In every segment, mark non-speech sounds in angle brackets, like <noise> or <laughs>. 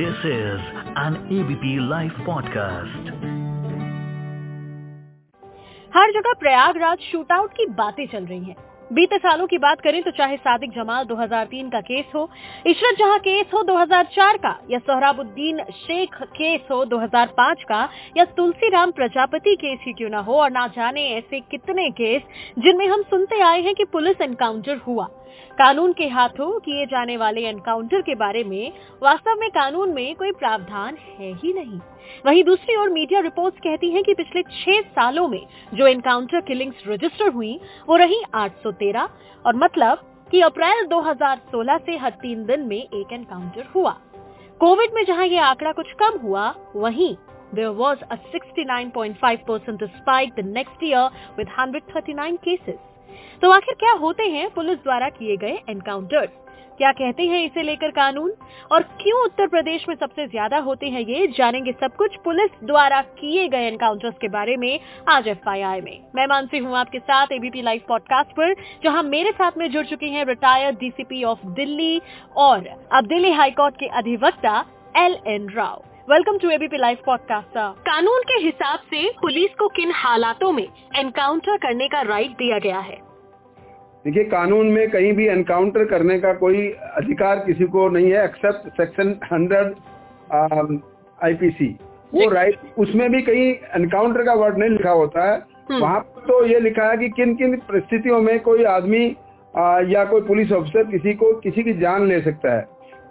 This is an ABP Life podcast. हर जगह Prayagraj shootout की बातें चल रही हैं। बीते सालों की बात करें तो चाहे सादिक जमाल 2003 का केस हो, इशरत जहाँ केस हो 2004 का, या सोहराबुद्दीन शेख केस हो 2005 का, या तुलसीराम प्रजापति केस ही क्यों ना हो, और ना जाने ऐसे कितने केस जिनमें हम सुनते आए हैं कि पुलिस एनकाउंटर हुआ कानून के हाथों किए जाने वाले एनकाउंटर के बारे में वास्तव में कानून में कोई प्रावधान है ही नहीं वहीं दूसरी ओर मीडिया रिपोर्ट्स कहती हैं कि पिछले छह सालों में जो एनकाउंटर किलिंग्स रजिस्टर हुई, वो रही 813 और मतलब कि अप्रैल 2016 से हर तीन दिन में एक एनकाउंटर हुआ कोविड में जहाँ ये आंकड़ा कुछ कम हुआ, वहीं there was a 69.5% spike the next year with 139 cases. तो आखिर क्या होते हैं पुलिस द्वारा किए गए एनकाउंटर्स क्या कहते हैं इसे लेकर कानून? और क्यों उत्तर प्रदेश में सबसे ज़्यादा होते हैं ये? जानेंगे सब कुछ पुलिस द्वारा किए गए एनकाउंटर्स के बारे में आज एफ़ में। मैं मानसी हूँ आपके साथ एबीपी लाइव पॉडकास्ट पर, जहाँ मेरे साथ में जुड़ चुके हैं रिटायर्ड डीसीपी ऑफ़ दिल्ली और अब दिल्ली हाईकोर्ट के अधिवक्ता L N Rao welcome to ABP Live podcast कानून के हिसाब से पुलिस को किन हालातों में एनकाउंटर करने का राइट दिया गया है? देखिए कानून में कहीं भी एनकाउंटर करने का कोई अधिकार किसी को नहीं है एक्सेप्ट सेक्शन हंड्रेड आईपीसी वो राइट उसमें भी कहीं एनकाउंटर का वर्ड नहीं लिखा होता है। हम्म। वहाँ पर तो ये लिखा है कि किन किन परिस्थितियों में कोई आदमी या कोई पुलिस ऑफिसर किसी को किसी की जान ले सकता है।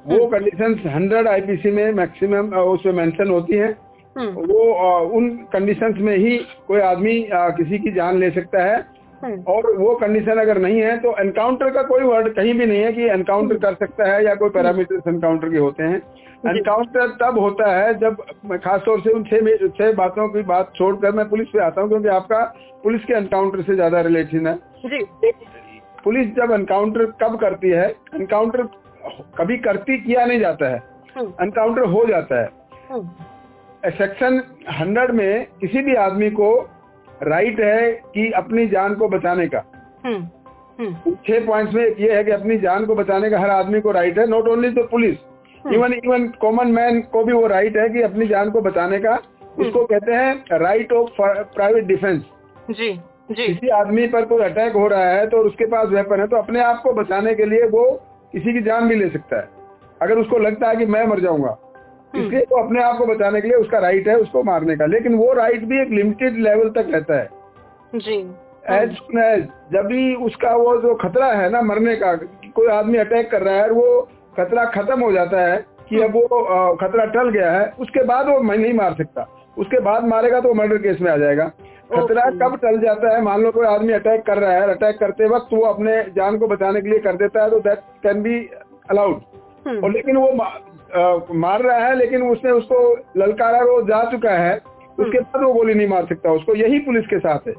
वो। कंडीशंस हंड्रेड आईपीसी में मैक्सिमम उसमें मेंशन होती है। हम्म, वो आ, उन कंडीशंस में ही कोई आदमी किसी की जान ले सकता है। और वो कंडीशन अगर नहीं है तो एनकाउंटर का कोई वर्ड कहीं भी नहीं है कि एनकाउंटर कर सकता है या कोई पैरामीटर्स एनकाउंटर के होते हैं। एनकाउंटर तब होता है जब मैं खासतौर से उन छह छह बातों की बात छोड़कर मैं पुलिस पे आता हूँ क्योंकि आपका पुलिस के एनकाउंटर से ज़्यादा रिलेशन है। जी। पुलिस जब एनकाउंटर कब करती है एनकाउंटर कभी करती किया नहीं जाता है। एनकाउंटर हो जाता है। सेक्शन हंड्रेड में किसी भी आदमी को राइट है कि अपनी जान को बचाने का। हम्म, हम्म, छह पॉइंट्स में ये है कि अपनी जान को बचाने का हर आदमी को राइट है not only the police even even common man को भी वो राइट है कि अपनी जान को बचाने का। उसको कहते हैं राइट ऑफ़ प्राइवेट डिफेंस जी जी। किसी आदमी पर कोई अटैक हो रहा है तो उसके पास वेपन है तो अपने आप को बचाने के लिए वो किसी की जान भी ले सकता है। अगर उसको लगता है कि मैं मर जाऊँगा इसलिए वो अपने आप को बचाने के लिए उसका राइट है उसको मारने का। लेकिन वो राइट भी एक लिमिटेड लेवल तक रहता है। जी। एज सुन एज जब भी उसका वो जो खतरा है ना मरने का कोई आदमी अटैक कर रहा है और वो खतरा खत्म हो जाता है कि अब वो खतरा टल गया है उसके बाद वो मैं नहीं मार सकता। उसके बाद मारेगा तो मर्डर केस में आ जाएगा। खतरा कब टल जाता है मान लो कोई आदमी अटैक कर रहा है अटैक करते वक्त वो अपने जान को बचाने के लिए कर देता है तो that can be allowed hmm, और लेकिन वो मार रहा है लेकिन उसने उसको ललकारा वो जा चुका है उसके बाद वो गोली नहीं मार सकता उसको यही पुलिस के साथ है।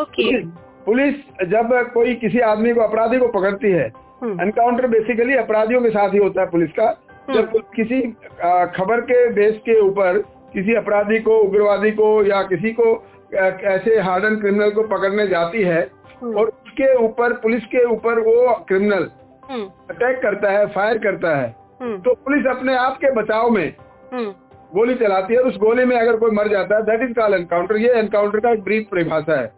ओके। पुलिस जब कोई किसी आदमी को अपराधी को पकड़ती है हम्म, एनकाउंटर बेसिकली अपराधियों के साथ ही होता है पुलिस का। जब किसी खबर के बेस के ऊपर किसी अपराधी को उग्रवादी को या किसी को ऐसे हार्डन क्रिमिनल को पकड़ने जाती है हम्म, और उसके ऊपर पुलिस के ऊपर वो क्रिमिनल हम्म, अटैक करता है फायर करता है हम्म, तो पुलिस अपने आप के बचाव में हम्म, गोली चलाती है। उस गोली में अगर कोई मर जाता है दैट इज़ कॉल एनकाउंटर ये एनकाउंटर का एक ब्रीफ परिभाषा है।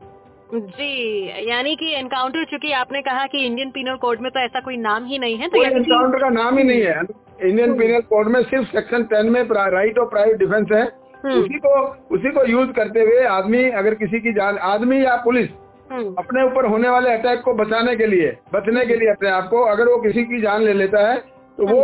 जी यानी कि एनकाउंटर चूँकि आपने कहा कि इंडियन पिनल कोड में तो ऐसा कोई नाम ही नहीं है तो एनकाउंटर का नाम ही नहीं है। इंडियन पिनल कोड में सिर्फ़ सेक्शन टेन में राइट ऑफ़ प्राइवेट डिफेंस है। हम्म, उसी को उसी को यूज़ करते हुए आदमी अगर किसी की जान आदमी या पुलिस हम्म, अपने ऊपर होने वाले अटैक को बचाने के लिए बचने के लिए अपने आप को अगर वो किसी की जान ले लेता है तो वो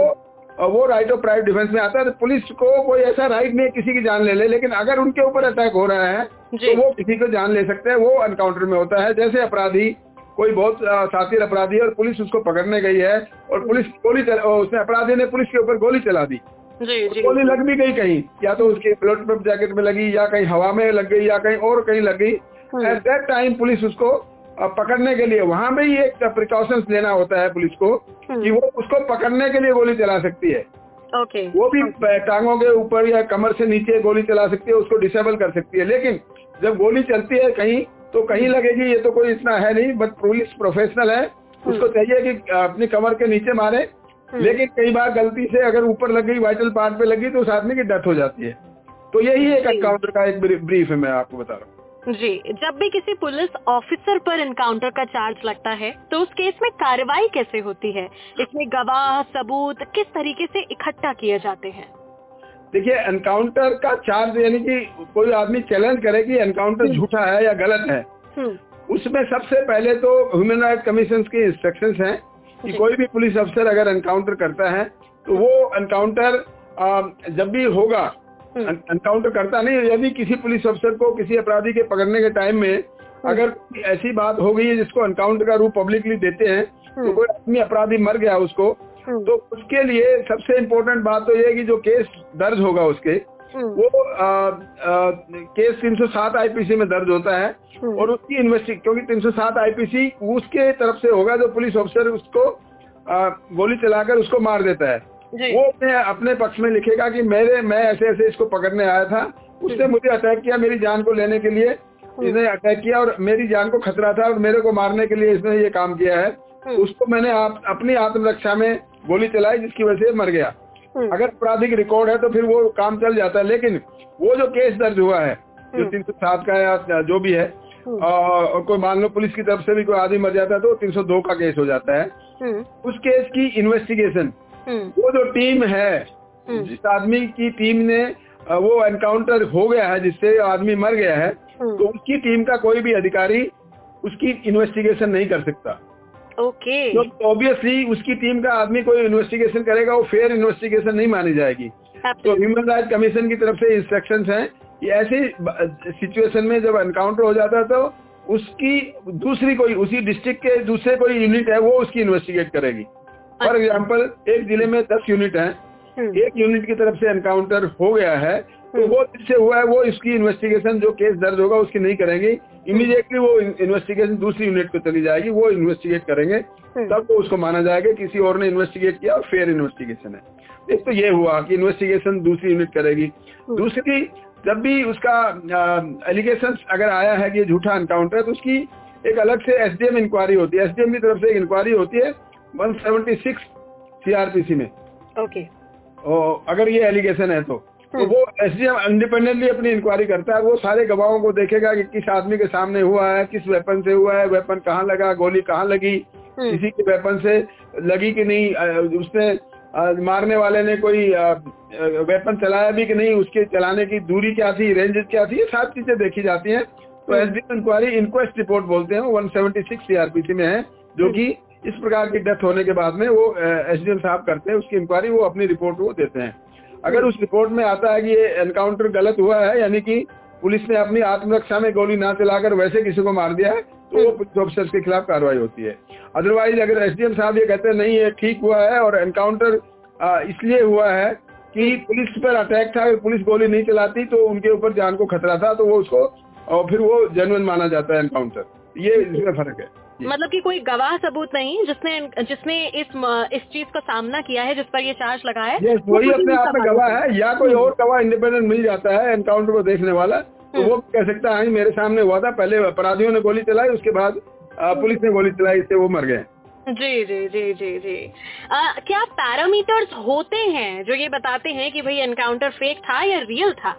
वो राइट ऑफ़ प्राइवेट डिफेंस में आता है तो पुलिस को कोई ऐसा राइट नहीं है किसी की जान ले ले लेकिन अगर उनके ऊपर अटैक हो रहा है तो वो किसी को जान ले सकते हैं वो एनकाउंटर में होता है। जैसे अपराधी कोई बहुत साथी अपराधी है और पुलिस उसको पकड़ने गई है और पुलिस गोली उसने अपराधी ने पुलिस के ऊपर गोली चला दी। जी जी। गोली लग भी गई कहीं या तो उसके ब्लड जैकेट में लगी या कहीं हवा में लग गई या कहीं और कहीं लग गई। एट दैट टाइम पुलिस उसको अ, पकड़ने के लिए वहाँ पे ही एक प्रिकॉशंस लेना होता है पुलिस को हम्म, कि वो उसको पकड़ने के लिए गोली चला सकती है। ओके। वो भी टांगों के ऊपर या कमर से नीचे गोली चला सकती है उसको डिसेबल कर सकती है। लेकिन जब गोली चलती है कहीं तो कहीं लगेगी ये तो कोई इतना है नहीं बट पुलिस प्रोफेशनल है। उसको चाहिए कि अपनी कमर के नीचे मारे। हम्म। लेकिन कई बार गलती से अगर ऊपर लग गई वाइटल पार्ट पे लगी तो उस आदमी की डेथ हो जाती है। तो यही एक। एनकाउंटर का एक ब्रीफ है मैं आपको बता रहा हूँ। जी जब भी किसी पुलिस ऑफिसर पर इनकाउंटर का चार्ज लगता है तो उस केस में कार्रवाई कैसे होती है? इसमें गवाह सबूत किस तरीके से इकट्ठा किए जाते हैं? देखिए एनकाउंटर का चार्ज यानी कि कोई आदमी चैलेंज करे कि एनकाउंटर हम्म। झूठा है या गलत है। हम्म, उसमें सबसे पहले तो ह्यूमन राइट कमीशन के इंस्ट्रक्शंस हैं कि कोई भी पुलिस अफसर अगर एनकाउंटर करता है तो वो एनकाउंटर जब भी होगा हम्म, एनकाउंटर करता नहीं यदि किसी पुलिस अफसर को किसी अपराधी के पकड़ने के टाइम में अगर ऐसी बात हो गई है जिसको एनकाउंटर का रूप पब्लिकली देते हैं तो हम्म। कोई आदमी अपराधी मर गया उसको हम्म, तो उसके लिए सबसे इम्पोर्टेंट बात तो ये है कि जो केस दर्ज होगा उसके हम्म, वो आ, आ, केस 307 आईपीसी में दर्ज होता है हम्म, और उसकी इन्वेस्टिग क्योंकि 307 आईपीसी उसके तरफ़ से होगा जो पुलिस ऑफिसर उसको गोली चलाकर उसको मार देता है। वो अपने अपने पक्ष में लिखेगा कि मेरे मैं ऐसे ऐसे इसको पकड़ने आया था। उसने मुझे अटैक किया मेरी जान को लेने के लिए। इसने अटैक किया और मेरी जान को खतरा था और मेरे को मारने के लिए इसने ये काम किया है। हम्म, उसको मैंने आप, अपनी आत्मरक्षा में गोली चलाई जिसकी वजह से मर गया। हम्म, अगर आपराधिक रिकॉर्ड है तो फिर वो काम चल जाता है। लेकिन वो जो केस दर्ज हुआ है जो हम्म। तीन सौ सात का या जो भी है हम्म, और कोई मान लो पुलिस की तरफ़ से भी कोई आदमी मर जाता है तो तीन सौ दो का केस हो जाता है। हम्म, उस केस की इन्वेस्टिगेशन हम्म, वो जो टीम है हम्म। जिस आदमी की टीम ने वो एनकाउंटर हो गया है जिससे आदमी मर गया है हम्म, तो उसकी टीम का कोई भी अधिकारी उसकी इन्वेस्टिगेशन नहीं कर सकता। ओके। तो ऑब्वियसली उसकी टीम का आदमी कोई इन्वेस्टिगेशन करेगा वो फेयर इन्वेस्टिगेशन नहीं मानी जाएगी। तो ह्यूमन राइट कमीशन की तरफ़ से इंस्ट्रक्शंस हैं कि ऐसी सिचुएशन में जब एनकाउंटर हो जाता है तो उसकी दूसरी कोई उसी डिस्ट्रिक्ट के दूसरे कोई यूनिट है वो उसकी इन्वेस्टिगेट करेगी। फॉर एग्ज़ाम्पल एक ज़िले में दस यूनिट है। हम्म, एक यूनिट की तरफ़ से एनकाउंटर हो गया है तो हम्म। वो जिससे हुआ है वो इसकी इन्वेस्टिगेशन जो केस दर्ज होगा उसकी नहीं करेंगे। इमीडिएटली वो इन्वेस्टिगेशन दूसरी यूनिट को चली जाएगी वो इन्वेस्टिगेट करेंगे। हम्म, तब वो उसको माना जाएगा किसी और ने इन्वेस्टिगेट किया और फेयर इन्वेस्टिगेशन है। एक तो ये हुआ कि इन्वेस्टिगेशन दूसरी यूनिट करेगी। हम्म। दूसरी जब भी उसका एलिगेशन अगर आया है कि ये झूठा एनकाउंटर है तो उसकी एक अलग से एसडीएम इंक्वायरी होती है। एसडीएम की तरफ़ से एक इंक्वायरी होती है 176 सीआरपीसी में ओके और अगर ये एलिगेशन है तो तो हम्म। वो एसडीएम इंडिपेंडेंटली अपनी इंक्वायरी करता है वो सारे गवाहों को देखेगा कि किस आदमी के सामने हुआ है किस वेपन से हुआ है वेपन कहाँ लगा गोली कहाँ लगी हम्म, किसी के वेपन से लगी कि नहीं उसने मारने वाले ने कोई वेपन चलाया भी कि नहीं उसके चलाने की दूरी क्या थी रेंज क्या थी ये सारी चीज़ें देखी जाती हैं तो। एसडीएम इंक्वायरी इंक्वेस्ट रिपोर्ट बोलते हैं वन सेवेंटी सिक्स सीआरपीसी में है जो हम्म। कि इस प्रकार की डेथ होने के बाद में वो एसडीएम साहब करते हैं, उसकी इंक्वायरी वो अपनी रिपोर्ट वो देते हैं। अगर उस रिपोर्ट में आता है कि ये एनकाउंटर गलत हुआ है, यानी कि पुलिस ने अपनी आत्मरक्षा में गोली ना चलाकर वैसे किसी को मार दिया है तो वो पुलिस ऑफिसर्स के खिलाफ कार्रवाई होती है। अदरवाइज़ अगर एसडीएम साहब ये कहते हैं, नहीं, ये ठीक हुआ है और एनकाउंटर इसलिए हुआ है कि पुलिस पर अटैक था अगर पुलिस गोली नहीं चलाती तो उनके ऊपर जान को खतरा था तो वो उसको, और फिर वो जेनुअन माना जाता है एनकाउंटर ये इसमें फ़र्क है। मतलब कि कोई गवाह सबूत नहीं जिसने जिसने इस इस चीज़ का सामना किया है जिस पर ये चार्ज लगा है वो वही अपने आप में गवाह है या कोई और गवाह इंडिपेंडेंट मिल जाता है एनकाउंटर को देखने वाला तो हम्म। वो कह सकता है मेरे सामने हुआ था पहले अपराधियों ने गोली चलाई उसके बाद पुलिस ने गोली चलाई इससे वो मर गए। जी जी जी जी जी। आ, क्या पैरामीटर्स होते हैं जो ये बताते हैं कि भाई एनकाउंटर फेक था या रियल था?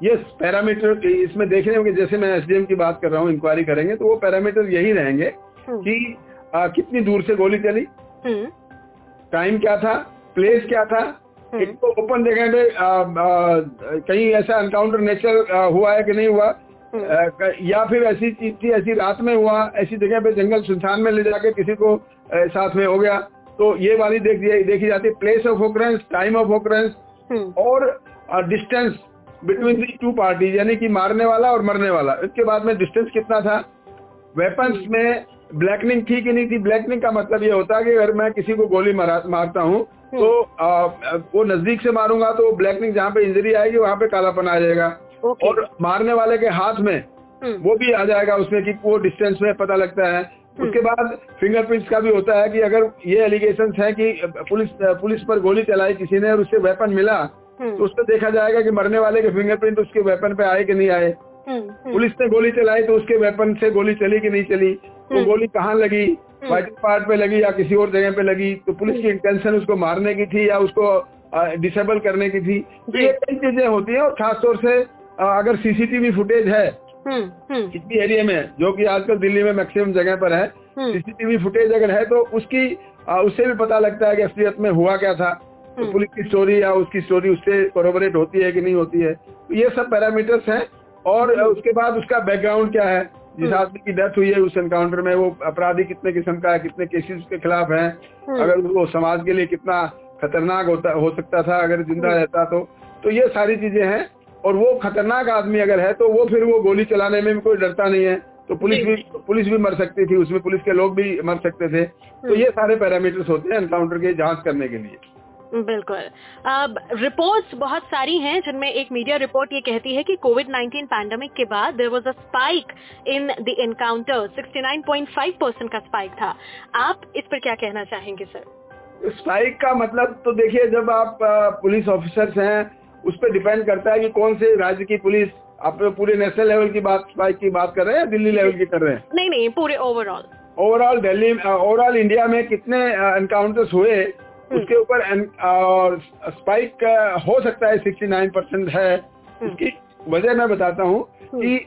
यस पैरामीटर इसमें देखने में जैसे मैं एसडीएम की बात कर रहा हूँ इंक्वायरी करेंगे तो वो पैरामीटर यही रहेंगे हम्म, कि आ, कितनी दूर से गोली चली हम्म, टाइम क्या था प्लेस क्या था हम्म। एक तो ओपन जगह पे कहीं ऐसा एनकाउंटर नेचर हुआ है कि नहीं हुआ? हम्म, आ, या फिर ऐसी चीज़ थी ऐसी रात में हुआ ऐसी जगह पे जंगल सुनसान में ले जाके किसी को आ, साथ में हो गया तो ये वाली देख देखी जाती है place of occurrence time of occurrence hmm, और distance between the two parties यानी कि मारने वाला और मरने वाला। इसके बाद में डिस्टेंस कितना था? वेपन्स में ब्लैकनिंग थी कि नहीं थी? ब्लैकनिंग का मतलब ये होता है कि अगर मैं किसी को गोली मारा मारता हूँ तो आ, वो नज़दीक से मारूँगा तो ब्लैकनिंग जहाँ पे इंजरी आएगी वहाँ पे कालापन आ जाएगा। और मारने वाले के हाथ में हम्म, वो भी आ जाएगा उसमें कि वो डिस्टेंस में पता लगता है। उसके बाद फिंगरप्रिंट्स का भी होता है कि अगर ये एलिगेशन है कि पुलिस पुलिस पर गोली चलाई किसी ने और उससे वेपन मिला हम्म, तो उससे देखा जाएगा कि मरने वाले के फिंगरप्रिंट उसके वेपन पे आए कि नहीं आए। हम्म, हम्म, पुलिस ने गोली चलाई तो उसके वेपन से गोली चली कि नहीं चली? हम्म। गोली कहाँ लगी? वाइटल पार्ट पे लगी या किसी और जगह पे लगी? तो पुलिस की इंटेंशन उसको मारने की थी या उसको डिसेबल करने की थी? तो ये कई चीज़ें होती है और खासतौर से अगर सीसीटीवी फुटेज है किसी एरिया में जो कि आजकल दिल्ली में मैक्सिमम जगह पर है सीसीटीवी फुटेज अगर है तो उसकी उससे भी पता लगता है कि असलियत में हुआ क्या था। तो पुलिस की स्टोरी या उसकी स्टोरी उससे कोरोबरेट होती है कि नहीं होती है। तो ये सब पैरामीटर्स हैं और उसके बाद उसका बैकग्राउंड क्या है? जिस आदमी की डेथ हुई है उस एनकाउंटर में वो अपराधी कितने किस्म का है कितने केसेस उसके खिलाफ हैं? अगर वो समाज के लिए कितना खतरनाक होता हो सकता था अगर ज़िंदा रहता तो। तो ये सारी चीज़ें हैं और वो खतरनाक आदमी अगर है तो वो फिर वो गोली चलाने में भी कोई डरता नहीं है। तो पुलिस भी पुलिस भी मर सकती थी उसमें पुलिस के लोग भी मर सकते थे। तो ये सारे पैरामीटर्स होते हैं एनकाउंटर के जाँच करने के लिए। बिल्कुल। अब रिपोर्ट्स बहुत सारी हैं जिनमें एक मीडिया रिपोर्ट ये कहती है कि कोविड 19 पैंडेमिक के बाद there was a spike in the encounter 69.5 percent का स्पाइक था। आप इस पर क्या कहना चाहेंगे सर स्पाइक का मतलब तो देखिए जब आप पुलिस ऑफिसर्स हैं उस पर डिपेंड करता है कि कौन से राज्य की पुलिस आप पूरे नेशनल लेवल की बात स्पाइक की बात कर रहे हैं या दिल्ली लेवल की कर रहे हैं? नहीं नहीं पूरे overall overall Delhi overall India में कितने इनकाउंटर्स हुए। उसके ऊपर और स्पाइक हो सकता है सिक्सटी नाइन परसेंट है। हम्म। उसकी वजह मैं बताता हूँ हम्म। कि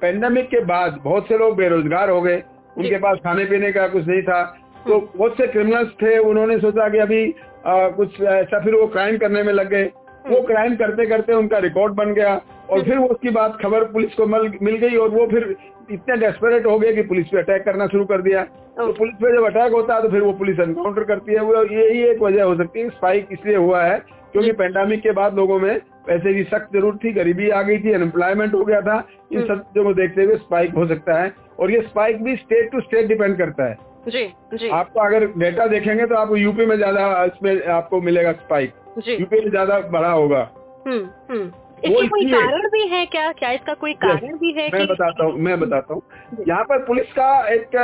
पेंडेमिक के बाद बहुत से लोग बेरोजगार हो गए। उनके पास खाने पीने का कुछ नहीं था। तो बहुत से क्रिमिनल्स थे उन्होंने सोचा कि अभी आ, कुछ ऐसा फिर वो क्राइम करने में लग गए। वो क्राइम करते करते उनका रिकॉर्ड बन गया। और फिर उसकी बात खबर पुलिस को मिल, मिल गई और वो फिर इतने डेस्परेट हो गए कि पुलिस पे अटैक करना शुरू कर दिया। तो पुलिस पे जब अटैक होता है तो फिर वो पुलिस एनकाउंटर करती है। वो यही एक वजह हो सकती है स्पाइक इसलिए हुआ है क्योंकि पेंडेमिक के बाद लोगों में पैसे की सख्त ज़रूरत थी गरीबी आ गई थी अनएम्प्लॉयमेंट हो गया था। इन हम्म। सब चीज़ों को देखते हुए स्पाइक हो सकता है और ये स्पाइक भी स्टेट टू स्टेट डिपेंड करता है। जी जी। आपको अगर डेटा देखेंगे तो आपको यूपी में ज़्यादा इसमें आपको मिलेगा स्पाइक यूपी में ज़्यादा बड़ा होगा। हम्म। इसका कोई कारण भी है क्या? क्या इसका कोई कारण भी है मैं बताता हूँ मैं <laughs> बताता हूँ। यहाँ पर पुलिस का एक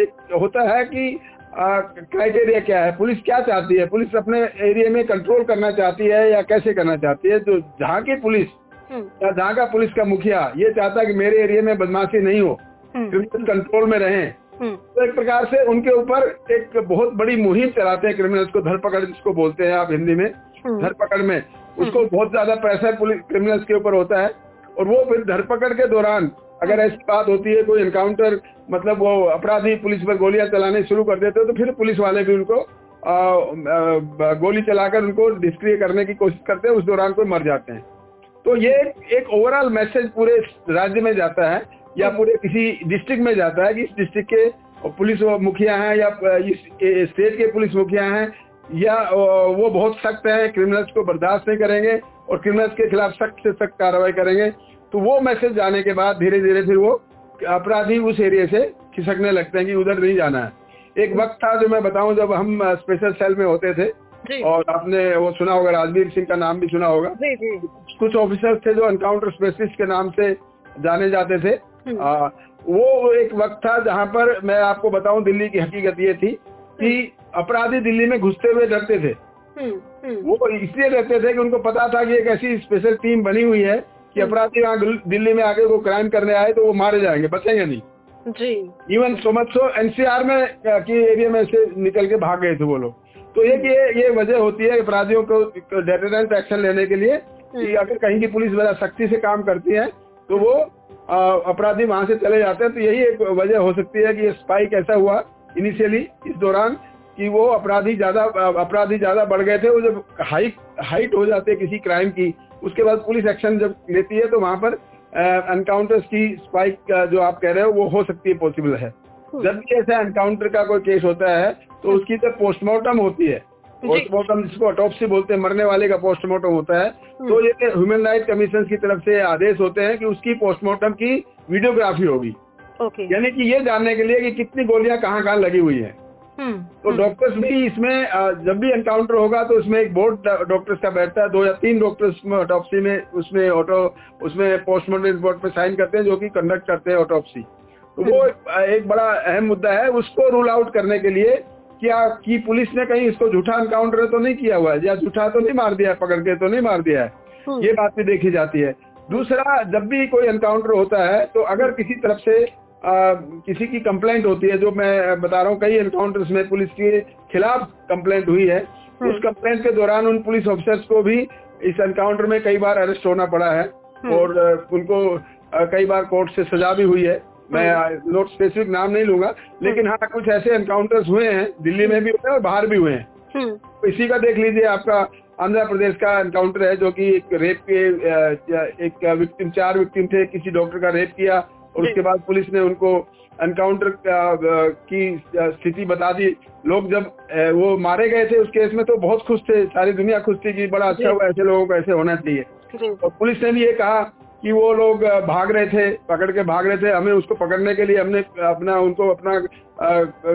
एक होता है कि क्राइटेरिया क्या है? पुलिस क्या चाहती है? पुलिस अपने एरिया में कंट्रोल करना चाहती है या कैसे करना चाहती है? तो जहाँ की पुलिस हम्म। या जहाँ का पुलिस का मुखिया ये चाहता है कि मेरे एरिया में बदमाशी नहीं हो क्रिमिनल हम्म। कंट्रोल में रहे। हम्म। तो एक प्रकार से उनके ऊपर एक बहुत बड़ी मुहिम चलाते हैं क्रिमिनल्स को धरपकड़ जिसको बोलते हैं आप हिंदी में। धरपकड़ में। उसको हम्म। बहुत ज़्यादा प्रेशर क्रिमिनल्स के ऊपर होता है और वो फिर धरपकड़ के दौरान अगर ऐसी बात होती है कोई एनकाउंटर मतलब वो अपराधी पुलिस पर गोलियाँ चलाने शुरू कर देते हैं तो फिर पुलिस वाले भी उनको आ, आ, गोली चलाकर उनको डिस्क्रिय करने की कोशिश करते हैं उस दौरान कोई मर जाते हैं तो ये एक ओवरऑल मैसेज पूरे राज्य में जाता है या हम्म। पूरे किसी डिस्ट्रिक्ट में जाता है कि इस डिस्ट्रिक्ट के पुलिस मुखिया हैं या इस स्टेट के पुलिस मुखिया हैं या वो बहुत सख्त है क्रिमिनल्स को बर्दाश्त नहीं करेंगे और क्रिमिनल्स के खिलाफ सख्त से सख्त कार्रवाई करेंगे तो वो मैसेज जाने के बाद धीरे धीरे फिर वो अपराधी उस एरिया से खिसकने लगते हैं कि उधर नहीं जाना है। एक वक्त था जो मैं बताऊँ जब हम स्पेशल सेल में होते थे और आपने वो सुना होगा राजवीर सिंह का नाम भी सुना होगा। कुछ ऑफिसर थे जो एनकाउंटर स्पेशलिस्ट के नाम से जाने जाते थे। हम्म। आ, वो एक वक्त था जहाँ पर मैं आपको बताऊँ दिल्ली की हकीकत ये थी कि अपराधी दिल्ली में घुसते हुए डरते थे। हम्म, हम्म। वो इसलिए डरते थे कि उनको पता था कि एक ऐसी स्पेशल टीम बनी हुई है कि हम्म। अपराधी यहाँ दिल्ली में आके वो क्राइम करने आए तो वो मारे जाएँगे। बचेंगे नहीं। जी। Even so much so NCR में की एरिया में से निकल के भाग गए थे वो लोग। तो एक ये ये वजह होती है अपराधियों को डेटरेंट एक्शन लेने के लिए कि अगर कहीं की पुलिस बड़ा सख्ती से काम करती है तो वो अपराधी वहाँ से चले जाते हैं। तो यही एक वजह हो सकती है कि ये स्पाइक ऐसा हुआ इनिशियली इस दौरान कि वो अपराधी ज़्यादा अपराधी ज़्यादा बढ़ गए थे वो जब हाइट हाइट हो जाते किसी क्राइम की उसके बाद पुलिस एक्शन जब लेती है तो वहाँ पर एनकाउंटर्स की स्पाइक जो आप कह रहे हो वो हो सकती है पॉसिबल है। जब भी ऐसा एनकाउंटर का कोई केस होता है तो हम्म। उसकी जब पोस्टमार्टम होती है पोस्टमार्टम जिसको अटोपसी बोलते हैं मरने वाले का पोस्टमार्टम होता है हम्म। तो ये ह्यूमन राइट कमीशन की तरफ़ से आदेश होते हैं कि उसकी पोस्टमार्टम की वीडियोग्राफी होगी यानी कि ये जानने के लिए कि कितनी गोलियाँ कहाँ कहाँ लगी हुई है तो डॉक्टर्स हम्म। भी इसमें जब भी एनकाउंटर होगा तो उसमें एक बोर्ड डॉक्टर्स का बैठता है दो या तीन डॉक्टर्स ऑटोपसी में उसमें ऑटो उसमें पोस्टमार्टम रिपोर्ट में साइन करते हैं जो कि कंडक्ट करते हैं ऑटोपसी तो वो हम्म। एक बड़ा अहम मुद्दा है उसको रूल आउट करने के लिए क्या की पुलिस ने कहीं इसको झूठा एनकाउंटर तो नहीं किया हुआ है या झूठा तो नहीं मार दिया पकड़ के तो नहीं मार दिया है ये बात भी देखी जाती है दूसरा जब भी कोई एनकाउंटर होता है तो अगर किसी तरफ़ से आ, किसी की कंप्लेंट होती है जो मैं बता रहा हूँ कई एनकाउंटर्स में पुलिस के खिलाफ कंप्लेंट हुई है। हम्म। उस कंप्लेंट के दौरान उन पुलिस ऑफिसर्स को भी इस एनकाउंटर में कई बार अरेस्ट होना पड़ा है। हम्म। और उनको कई बार कोर्ट से सजा भी हुई है। मैं नोट स्पेसिफिक नाम नहीं लूँगा लेकिन हाँ कुछ ऐसे एनकाउंटर्स हुए हैं दिल्ली में भी हुए हैं और बाहर भी हुए हैं। तो इसी का देख लीजिए आपका आंध्र प्रदेश का एनकाउंटर है जो कि एक रेप के एक विक्टिम चार विक्टिम थे किसी डॉक्टर का रेप किया और उसके बाद पुलिस ने उनको एनकाउंटर की स्थिति बता दी। लोग जब वो मारे गए थे उस केस में तो बहुत खुश थे सारी दुनिया खुश थी कि बड़ा अच्छा हुआ ऐसे लोगों को ऐसे होना चाहिए। और पुलिस ने भी ये कहा कि वो लोग भाग रहे थे पकड़ के भाग रहे थे। हमें उसको पकड़ने के लिए हमने अपना उनको अपना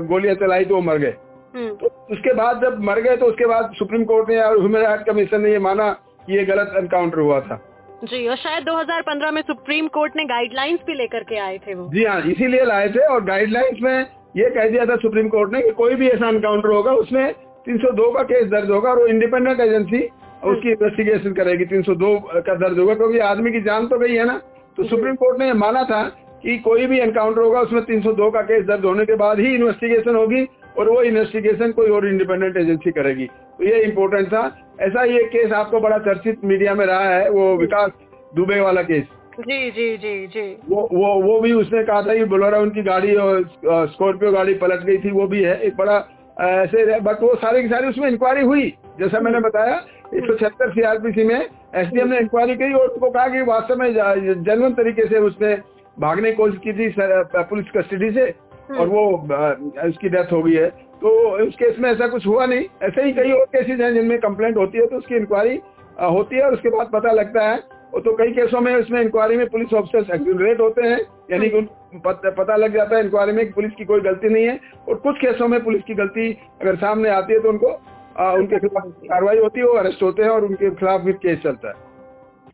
गोलियाँ चलाई तो वो मर गए। हम्म। तो उसके बाद जब मर गए तो उसके बाद सुप्रीम कोर्ट ने और ह्यूमन राइट कमीशन ने ये माना कि ये गलत एनकाउंटर हुआ था। जी और शायद 2015 में सुप्रीम कोर्ट ने गाइडलाइंस भी लेकर के आए थे वो। जी हाँ इसीलिए लाए थे और गाइडलाइंस में ये कह दिया था सुप्रीम कोर्ट ने कि कोई भी ऐसा एनकाउंटर होगा उसमें 302 का केस दर्ज होगा और वो इंडिपेंडेंट एजेंसी उसकी इन्वेस्टिगेशन करेगी 302 का दर्ज होगा क्योंकि आदमी की जान तो गई है ना। तो सुप्रीम कोर्ट ने माना था कि कोई भी एनकाउंटर होगा उसमें 302 का केस दर्ज होने के बाद ही इन्वेस्टिगेशन होगी और वो इन्वेस्टिगेशन कोई और इंडिपेंडेंट एजेंसी करेगी। तो ये इम्पोर्टेंट था। ऐसा ये केस आपको बड़ा चर्चित मीडिया में रहा है वो विकास दुबे वाला केस जी जी जी जी। वो वो वो भी उसने कहा था कि बोलोरा उनकी गाड़ी और स्कॉर्पियो गाड़ी पलट गई थी वो भी है एक बड़ा ऐसे बट वो सारी की सारी उसमें इंक्वायरी हुई जैसा मैंने बताया एक सौ छहत्तर सीआरपीसी में एसडीएम ने इंक्वायरी की और उसको कहा कि वास्तव में जनवन तरीके से उसने भागने की कोशिश की थी पुलिस कस्टडी से। और वो उसकी डेथ हो गई है। तो उस केस में ऐसा कुछ हुआ नहीं। ऐसे ही कई और केसेज हैं जिनमें कंप्लेंट होती है तो उसकी इंक्वायरी होती है और उसके बाद पता लगता है। तो कई केसों में उसमें इंक्वायरी में पुलिस ऑफिसर्स एक्यूरेट होते हैं यानी कि पता लग जाता है इंक्वायरी में पुलिस की कोई गलती नहीं है। और कुछ केसों में पुलिस की गलती अगर सामने आती है तो उनको आ, उनके खिलाफ कार्रवाई होती है वो अरेस्ट होते हैं और उनके खिलाफ भी केस चलता है।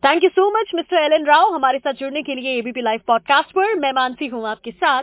Thank you so much mister L N Rao हमारे साथ जुड़ने के लिए एबीपी लाइव पॉडकास्ट पर मैं मानसी हूँ आपके साथ।